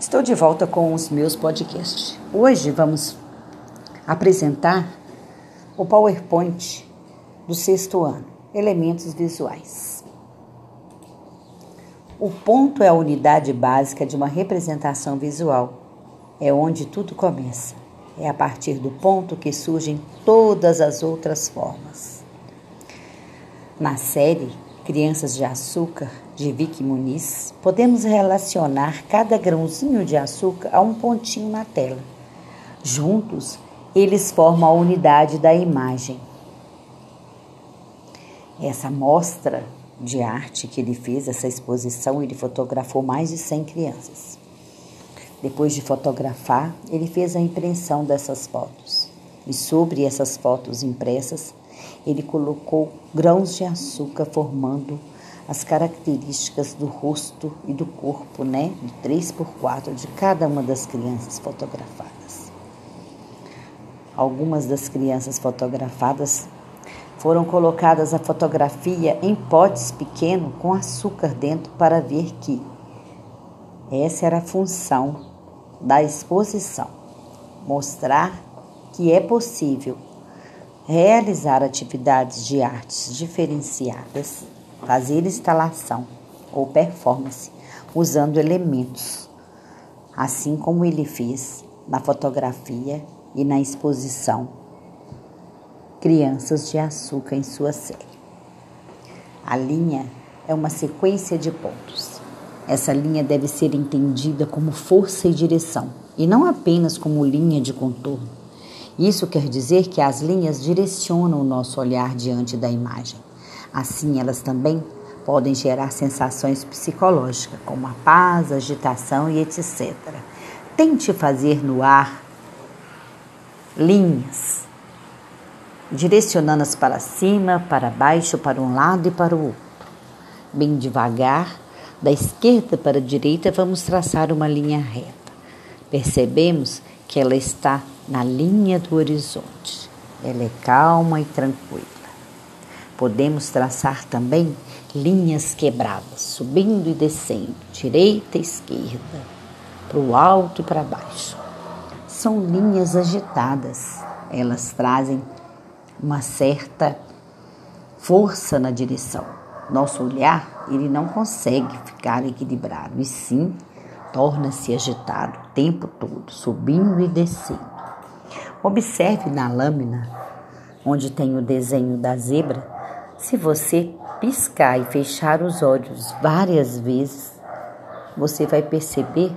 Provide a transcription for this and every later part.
Estou de volta com os meus podcasts. Hoje vamos apresentar o PowerPoint do sexto ano, elementos visuais. O ponto é a unidade básica de uma representação visual. É onde tudo começa. É a partir do ponto que surgem todas as outras formas. Na série Crianças de Açúcar, de Vicky Muniz, podemos relacionar cada grãozinho de açúcar a um pontinho na tela. Juntos, eles formam a unidade da imagem. Essa mostra de arte que ele fez, essa exposição, ele fotografou mais de 100 crianças. Depois de fotografar, ele fez a impressão dessas fotos. E sobre essas fotos impressas, ele colocou grãos de açúcar formando as características do rosto e do corpo, né, de três por quatro de cada uma das crianças fotografadas. Algumas das crianças fotografadas foram colocadas a fotografia em potes pequenos com açúcar dentro para ver que essa era a função da exposição, mostrar que é possível realizar atividades de artes diferenciadas, fazer instalação ou performance usando elementos, assim como ele fez na fotografia e na exposição Crianças de Açúcar em sua série. A linha é uma sequência de pontos. Essa linha deve ser entendida como força e direção, e não apenas como linha de contorno. Isso quer dizer que as linhas direcionam o nosso olhar diante da imagem. Assim, elas também podem gerar sensações psicológicas, como a paz, agitação e etc. Tente fazer no ar linhas, direcionando-as para cima, para baixo, para um lado e para o outro. Bem devagar, da esquerda para a direita, vamos traçar uma linha reta. Percebemos que ela está na linha do horizonte. Ela é calma e tranquila. Podemos traçar também linhas quebradas, subindo e descendo, direita e esquerda, para o alto e para baixo. São linhas agitadas, elas trazem uma certa força na direção. Nosso olhar, ele não consegue ficar equilibrado, e sim torna-se agitado o tempo todo, subindo e descendo. Observe na lâmina, onde tem o desenho da zebra, se você piscar e fechar os olhos várias vezes, você vai perceber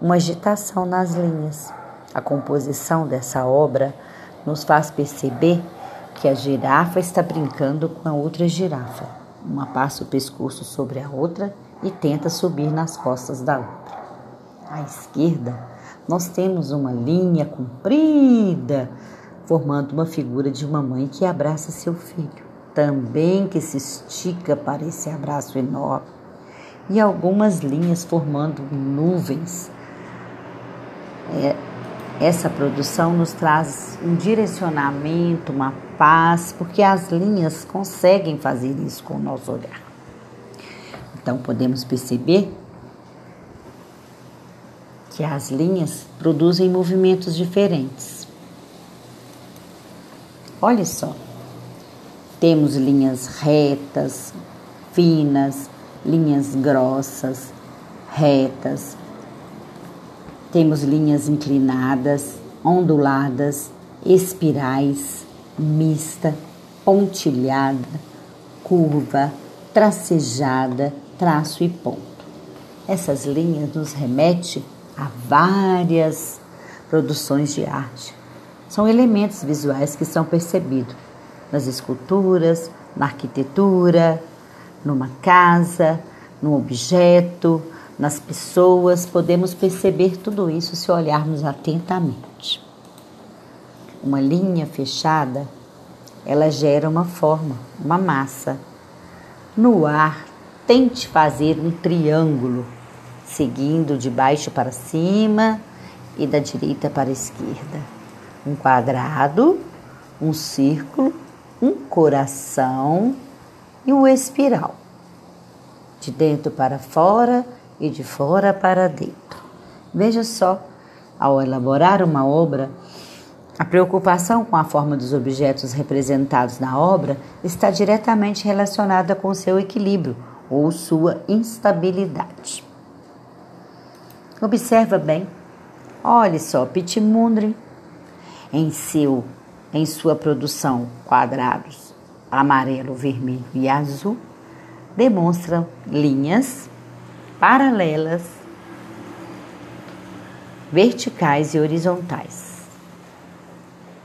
uma agitação nas linhas. A composição dessa obra nos faz perceber que a girafa está brincando com a outra girafa. Uma passa o pescoço sobre a outra e tenta subir nas costas da outra. À esquerda, nós temos uma linha comprida, formando uma figura de uma mãe que abraça seu filho, também que se estica para esse abraço enorme, e algumas linhas formando nuvens. É, essa produção nos traz um direcionamento, uma paz, porque as linhas conseguem fazer isso com o nosso olhar. Então podemos perceber que as linhas produzem movimentos diferentes. Olha só, temos linhas retas, finas, linhas grossas, retas, temos linhas inclinadas, onduladas, espirais, mista, pontilhada, curva, tracejada, traço e ponto. Essas linhas nos remetem Há várias produções de arte. São elementos visuais que são percebidos nas esculturas, na arquitetura, numa casa, num objeto, nas pessoas. Podemos perceber tudo isso se olharmos atentamente. Uma linha fechada, ela gera uma forma, uma massa. No ar, tente fazer um triângulo seguindo de baixo para cima e da direita para a esquerda. Um quadrado, um círculo, um coração e um espiral. De dentro para fora e de fora para dentro. Veja só, ao elaborar uma obra, a preocupação com a forma dos objetos representados na obra está diretamente relacionada com seu equilíbrio ou sua instabilidade. Observa bem. Olhe só, Pitmundri, em seu em sua produção quadrados amarelo, vermelho e azul, demonstram linhas paralelas, verticais e horizontais.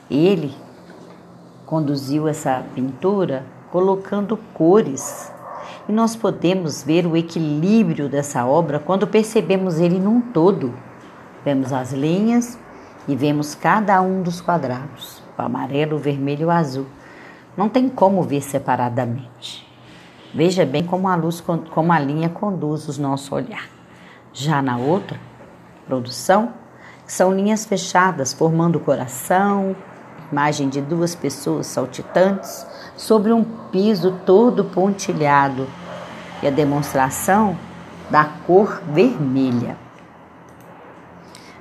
Ele conduziu essa pintura colocando cores. E nós podemos ver o equilíbrio dessa obra quando percebemos ele num todo. Vemos as linhas e vemos cada um dos quadrados, o amarelo, o vermelho e o azul. Não tem como ver separadamente. Veja bem como a luz, como a linha conduz o nosso olhar. Já na outra produção, são linhas fechadas formando o coração, imagem de duas pessoas saltitantes sobre um piso todo pontilhado e a demonstração da cor vermelha.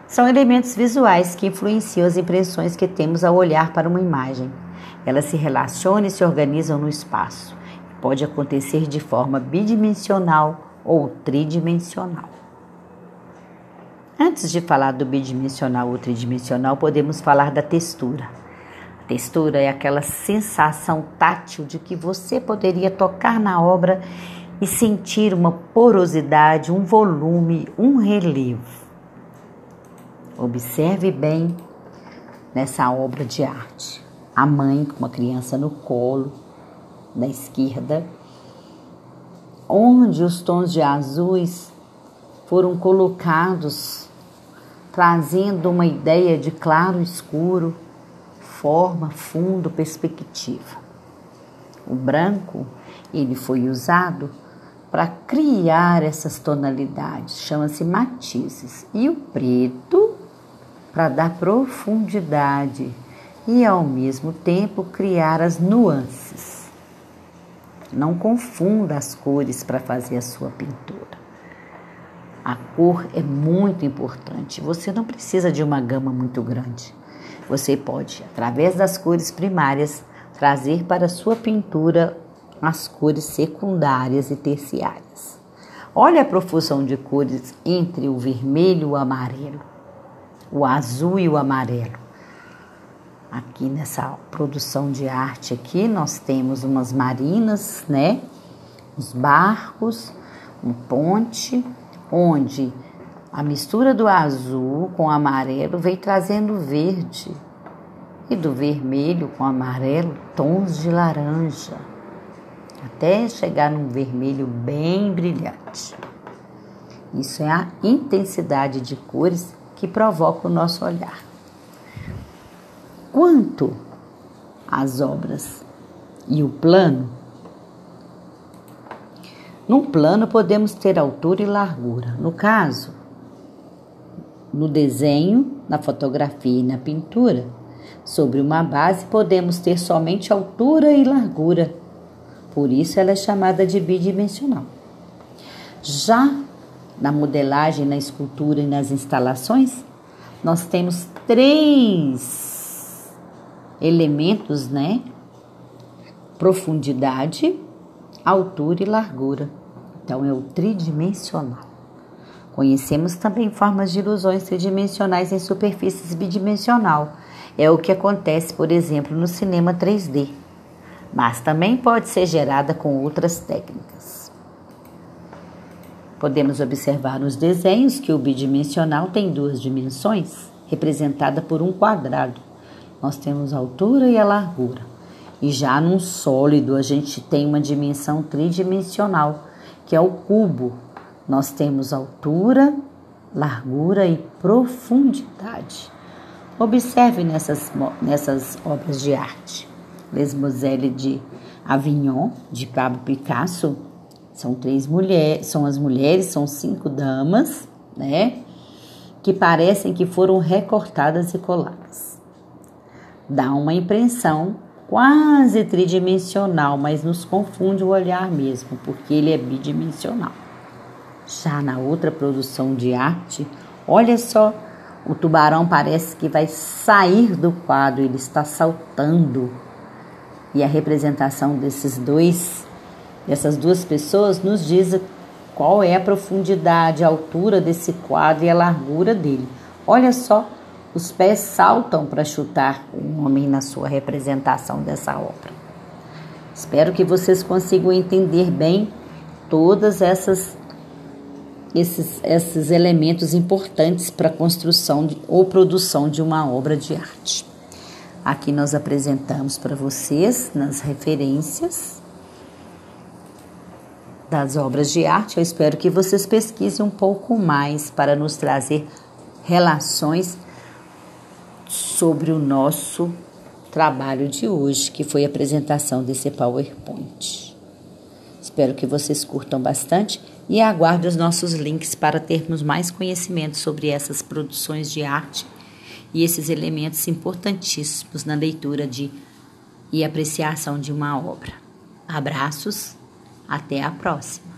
São elementos visuais que influenciam as impressões que temos ao olhar para uma imagem. Elas se relacionam e se organizam no espaço. Pode acontecer de forma bidimensional ou tridimensional. Antes de falar do bidimensional ou tridimensional, podemos falar da textura. Textura é aquela sensação tátil de que você poderia tocar na obra e sentir uma porosidade, um volume, um relevo. Observe bem nessa obra de arte. A mãe com uma criança no colo, da esquerda, onde os tons de azuis foram colocados, trazendo uma ideia de claro e escuro forma, fundo, perspectiva. O branco, ele foi usado para criar essas tonalidades, chama-se matizes. E o preto para dar profundidade e ao mesmo tempo criar as nuances. Não confunda as cores para fazer a sua pintura. A cor é muito importante. Você não precisa de uma gama muito grande. Você pode, através das cores primárias, trazer para sua pintura as cores secundárias e terciárias. Olha a profusão de cores entre o vermelho e o amarelo, o azul e o amarelo. Aqui nessa produção de arte aqui nós temos umas marinas, né? Os barcos, um ponte, onde a mistura do azul com o amarelo veio trazendo verde e do vermelho com amarelo tons de laranja, até chegar num vermelho bem brilhante. Isso é a intensidade de cores que provoca o nosso olhar. Quanto às obras e o plano, num plano podemos ter altura e largura. No caso, no desenho, na fotografia e na pintura. Sobre uma base podemos ter somente altura e largura. Por isso ela é chamada de bidimensional. Já na modelagem, na escultura e nas instalações, nós temos três elementos, né? Profundidade, altura e largura. Então é o tridimensional. Conhecemos também formas de ilusões tridimensionais em superfícies bidimensional. É o que acontece, por exemplo, no cinema 3D, mas também pode ser gerada com outras técnicas. Podemos observar nos desenhos que o bidimensional tem duas dimensões, representada por um quadrado. Nós temos a altura e a largura. E já num sólido, a gente tem uma dimensão tridimensional, que é o cubo, nós temos altura, largura e profundidade. Observe nessas, nessas obras de arte. Les Moselle de Avignon, de Pablo Picasso, são três mulheres, são as mulheres, são cinco damas, né? Que parecem que foram recortadas e coladas. Dá uma impressão quase tridimensional, mas nos confunde o olhar mesmo, porque ele é bidimensional. Já na outra produção de arte, Olha só, o tubarão parece que vai sair do quadro, ele está saltando. E a representação desses dois, dessas duas pessoas, nos diz qual é a profundidade, a altura desse quadro e a largura dele. Olha só, os pés saltam para chutar o homem na sua representação dessa obra. Espero que vocês consigam entender bem todas essas esses, esses elementos importantes para a construção de, ou produção de uma obra de arte. Aqui nós apresentamos para vocês nas referências das obras de arte. Eu espero que vocês pesquisem um pouco mais para nos trazer relações sobre o nosso trabalho de hoje, que foi a apresentação desse PowerPoint. Espero que vocês curtam bastante e aguardo os nossos links para termos mais conhecimento sobre essas produções de arte e esses elementos importantíssimos na leitura de e apreciação de uma obra. Abraços, até a próxima!